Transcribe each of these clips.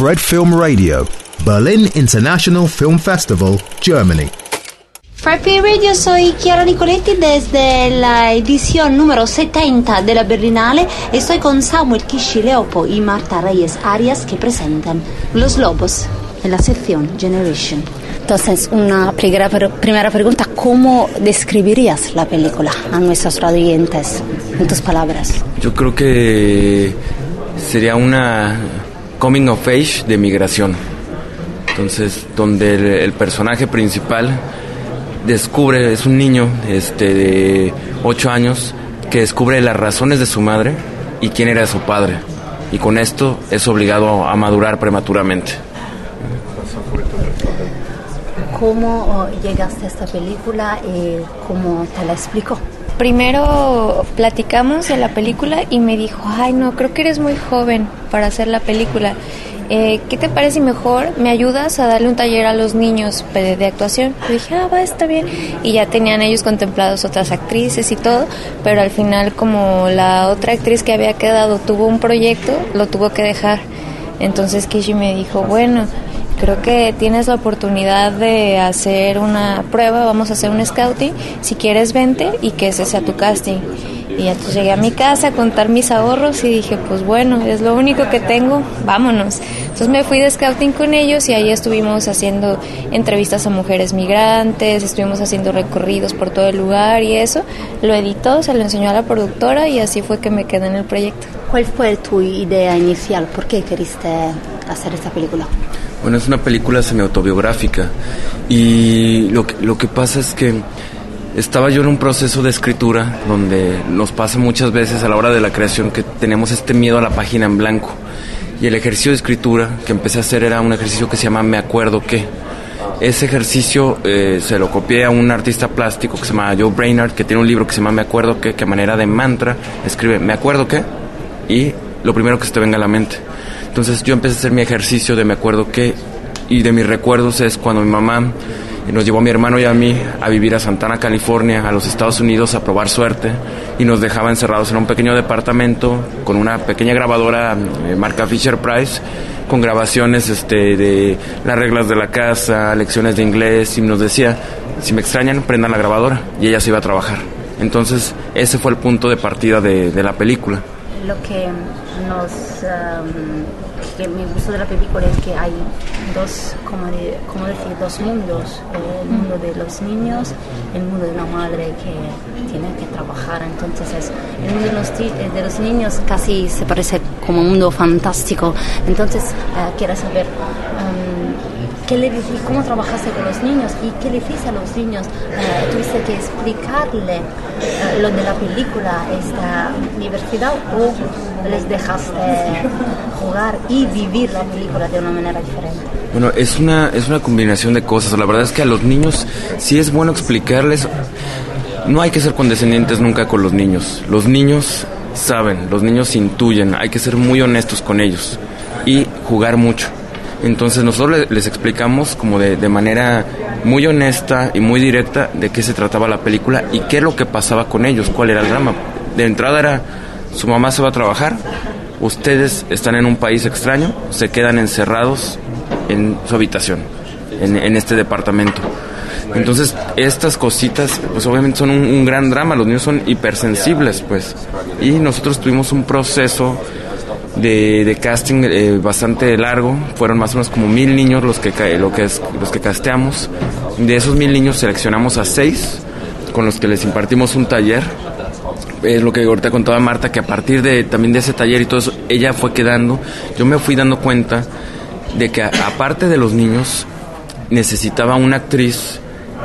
Fred Film Radio, Berlin International Film Festival, Germany. Fred Film Radio, soy Chiara Nicoletti desde la edición número 70 de la Berlinale y estoy con Samuel Kishileopo y Marta Reyes Arias que presentan Los Lobos en la sección Generation. Entonces, una primera, primera pregunta, ¿cómo describirías la película a nuestros radiantes en tus palabras? Yo creo que sería una coming of age de migración. Entonces, donde el, personaje principal descubre, es un niño este, de 8 años, que descubre las razones de su madre y quién era su padre. Y con esto es obligado a madurar prematuramente. ¿Cómo oh, llegaste a esta película y cómo te la explico? Primero platicamos de la película y me dijo, ay no, creo que eres muy joven para hacer la película. Eh, ¿Qué te parece mejor me ayudas a darle un taller a los niños de, actuación? Y dije, ah, va, está bien. Y ya tenían ellos contemplados otras actrices y todo, pero al final como la otra actriz que había quedado tuvo un proyecto, lo tuvo que dejar. Entonces Kishi me dijo, bueno, creo que tienes la oportunidad de hacer una prueba, vamos a hacer un scouting, si quieres vente y que ese sea tu casting. Y entonces llegué a mi casa a contar mis ahorros y dije, pues bueno, es lo único que tengo, vámonos. Entonces me fui de scouting con ellos y ahí estuvimos haciendo entrevistas a mujeres migrantes, estuvimos haciendo recorridos por todo el lugar y eso. Lo editó, se lo enseñó a la productora y así fue que me quedé en el proyecto. ¿Cuál fue tu idea inicial? ¿Por qué queriste hacer esta película? Bueno, es una película semi-autobiográfica y lo que, lo que pasa es que estaba yo en un proceso de escritura donde nos pasa muchas veces a la hora de la creación que tenemos este miedo a la página en blanco. Y el ejercicio de escritura que empecé a hacer era un ejercicio que se llama Me acuerdo que. Ese ejercicio eh, se lo copié a un artista plástico que se llama Joe Brainard, que tiene un libro que se llama Me acuerdo que, que a manera de mantra escribe Me acuerdo que y lo primero que se te venga a la mente. Entonces yo empecé a hacer mi ejercicio de me acuerdo que, y de mis recuerdos es cuando mi mamá nos llevó a mi hermano y a mí a vivir a Santana, California, a los Estados Unidos a probar suerte y nos dejaba encerrados en un pequeño departamento con una pequeña grabadora eh, marca Fisher Price con grabaciones este, de las reglas de la casa, lecciones de inglés y nos decía, si me extrañan, prendan la grabadora y ella se iba a trabajar. Entonces ese fue el punto de partida de, de la película. Lo que nos que me gustó de la película es que hay dos como, decir dos mundos el mundo de los niños el mundo de la madre que tiene que trabajar. Entonces el mundo de los, de los niños casi se parece como un mundo fantástico. Entonces uh, quiero saber ¿Qué le ¿Cómo trabajaste con los niños? ¿Y qué le hiciste a los niños? Uh, ¿Tuviste que explicarle uh, lo de la película, esta diversidad, o les dejaste jugar y vivir la película de una manera diferente? Bueno, es una, es una combinación de cosas. La verdad es que a los niños sí es bueno explicarles. No hay que ser condescendientes nunca con los niños. Los niños saben, los niños intuyen, hay que ser muy honestos con ellos y jugar mucho entonces nosotros les explicamos como de, de, manera muy honesta y muy directa de qué se trataba la película y qué es lo que pasaba con ellos, cuál era el drama. De entrada era, su mamá se va a trabajar, ustedes están en un país extraño, se quedan encerrados en su habitación, en, este departamento. Entonces, estas cositas, pues obviamente son un, un gran drama, los niños son hipersensibles, pues. Y nosotros tuvimos un proceso de, casting eh, bastante largo. Fueron más o menos como mil niños los que, lo que es, los que casteamos. De esos mil niños seleccionamos a seis con los que les impartimos un taller. Es lo que ahorita contaba Marta, que a partir de también de ese taller y todo eso, ella fue quedando. Yo me fui dando cuenta de que aparte de los niños, necesitaba una actriz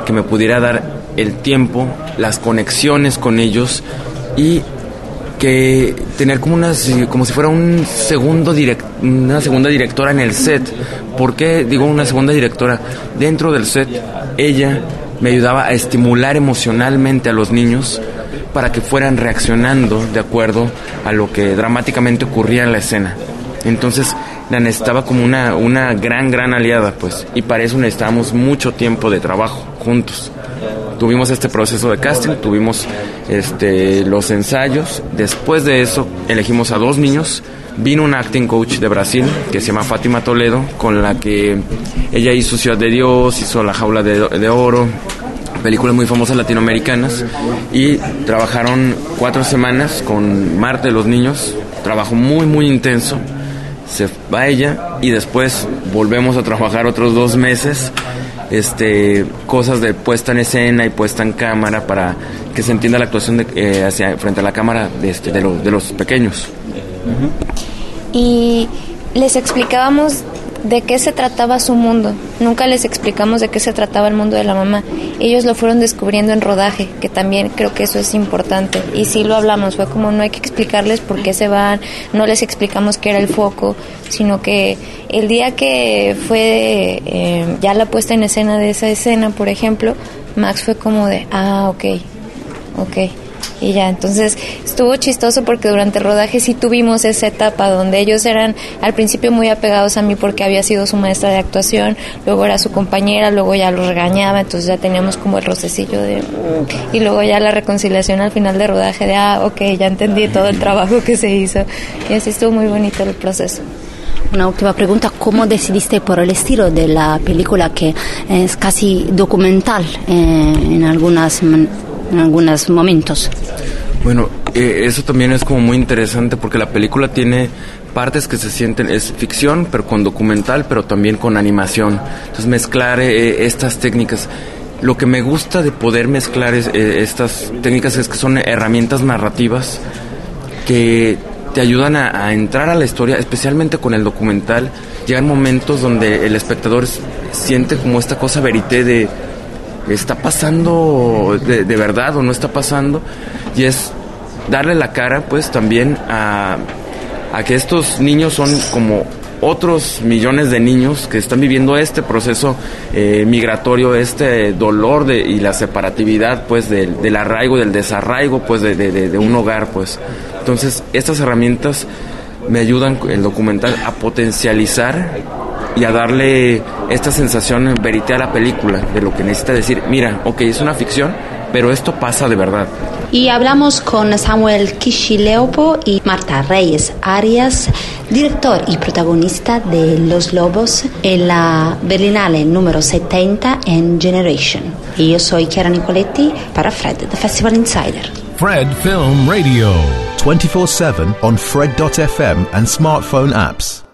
que me pudiera dar el tiempo, las conexiones con ellos y que tener como una como si fuera un segundo una segunda directora en el set. ¿Por qué digo una segunda directora? Dentro del set ella me ayudaba a estimular emocionalmente a los niños para que fueran reaccionando de acuerdo a lo que dramáticamente ocurría en la escena. Entonces la necesitaba como una, una gran, gran aliada, pues, y para eso necesitábamos mucho tiempo de trabajo juntos tuvimos este proceso de casting, tuvimos este, los ensayos, después de eso elegimos a dos niños. Vino una acting coach de Brasil que se llama Fátima Toledo, con la que ella hizo Ciudad de Dios, hizo La Jaula de, de Oro, películas muy famosas latinoamericanas. Y trabajaron cuatro semanas con Marte los niños, trabajo muy muy intenso, se va ella y después volvemos a trabajar otros dos meses, este, cosas de puesta en escena y puesta en cámara para que se entienda la actuación de, eh, hacia, frente a la cámara de, este, de, los, de los pequeños. Y les explicábamos de qué se trataba su mundo. Nunca les explicamos de qué se trataba el mundo de la mamá. Ellos lo fueron descubriendo en rodaje, que también creo que eso es importante. Y sí lo hablamos, fue como no hay que explicarles por qué se van, no les explicamos qué era el foco, sino que el día que fue eh, ya la puesta en escena de esa escena, por ejemplo, Max fue como de, ah, ok, ok y ya, entonces estuvo chistoso porque durante el rodaje sí tuvimos esa etapa donde ellos eran al principio muy apegados a mí porque había sido su maestra de actuación, luego era su compañera, luego ya los regañaba, entonces ya teníamos como el rocecillo de... Y luego ya la reconciliación al final de rodaje de, ah, ok, ya entendí todo el trabajo que se hizo. Y así estuvo muy bonito el proceso. Una última pregunta, ¿cómo decidiste por el estilo de la película que es casi documental eh, en algunas en algunos momentos. Bueno, eh, eso también es como muy interesante porque la película tiene partes que se sienten, es ficción, pero con documental, pero también con animación. Entonces mezclar eh, estas técnicas. Lo que me gusta de poder mezclar eh, estas técnicas es que son herramientas narrativas que te ayudan a, entrar a la historia, especialmente con el documental. Llegan momentos donde el espectador siente como esta cosa verité de está pasando de, verdad o no está pasando y es darle la cara pues también a, que estos niños son como otros millones de niños que están viviendo este proceso eh, migratorio, este dolor y la separatividad pues del, del arraigo, del desarraigo pues de, de, un hogar pues. Entonces estas herramientas me ayudan el documental a potencializar y a darle esta sensación verité a la película, de lo que necesita decir, mira, ok, es una ficción, pero esto pasa de verdad. Y hablamos con Samuel Kishileopo y Marta Reyes Arias, director y protagonista de Los Lobos en la Berlinale número 70 en Generation. Y yo soy Chiara Nicoletti para Fred, The Festival Insider. Fred Film Radio. 24-7 on Fred.fm and smartphone apps.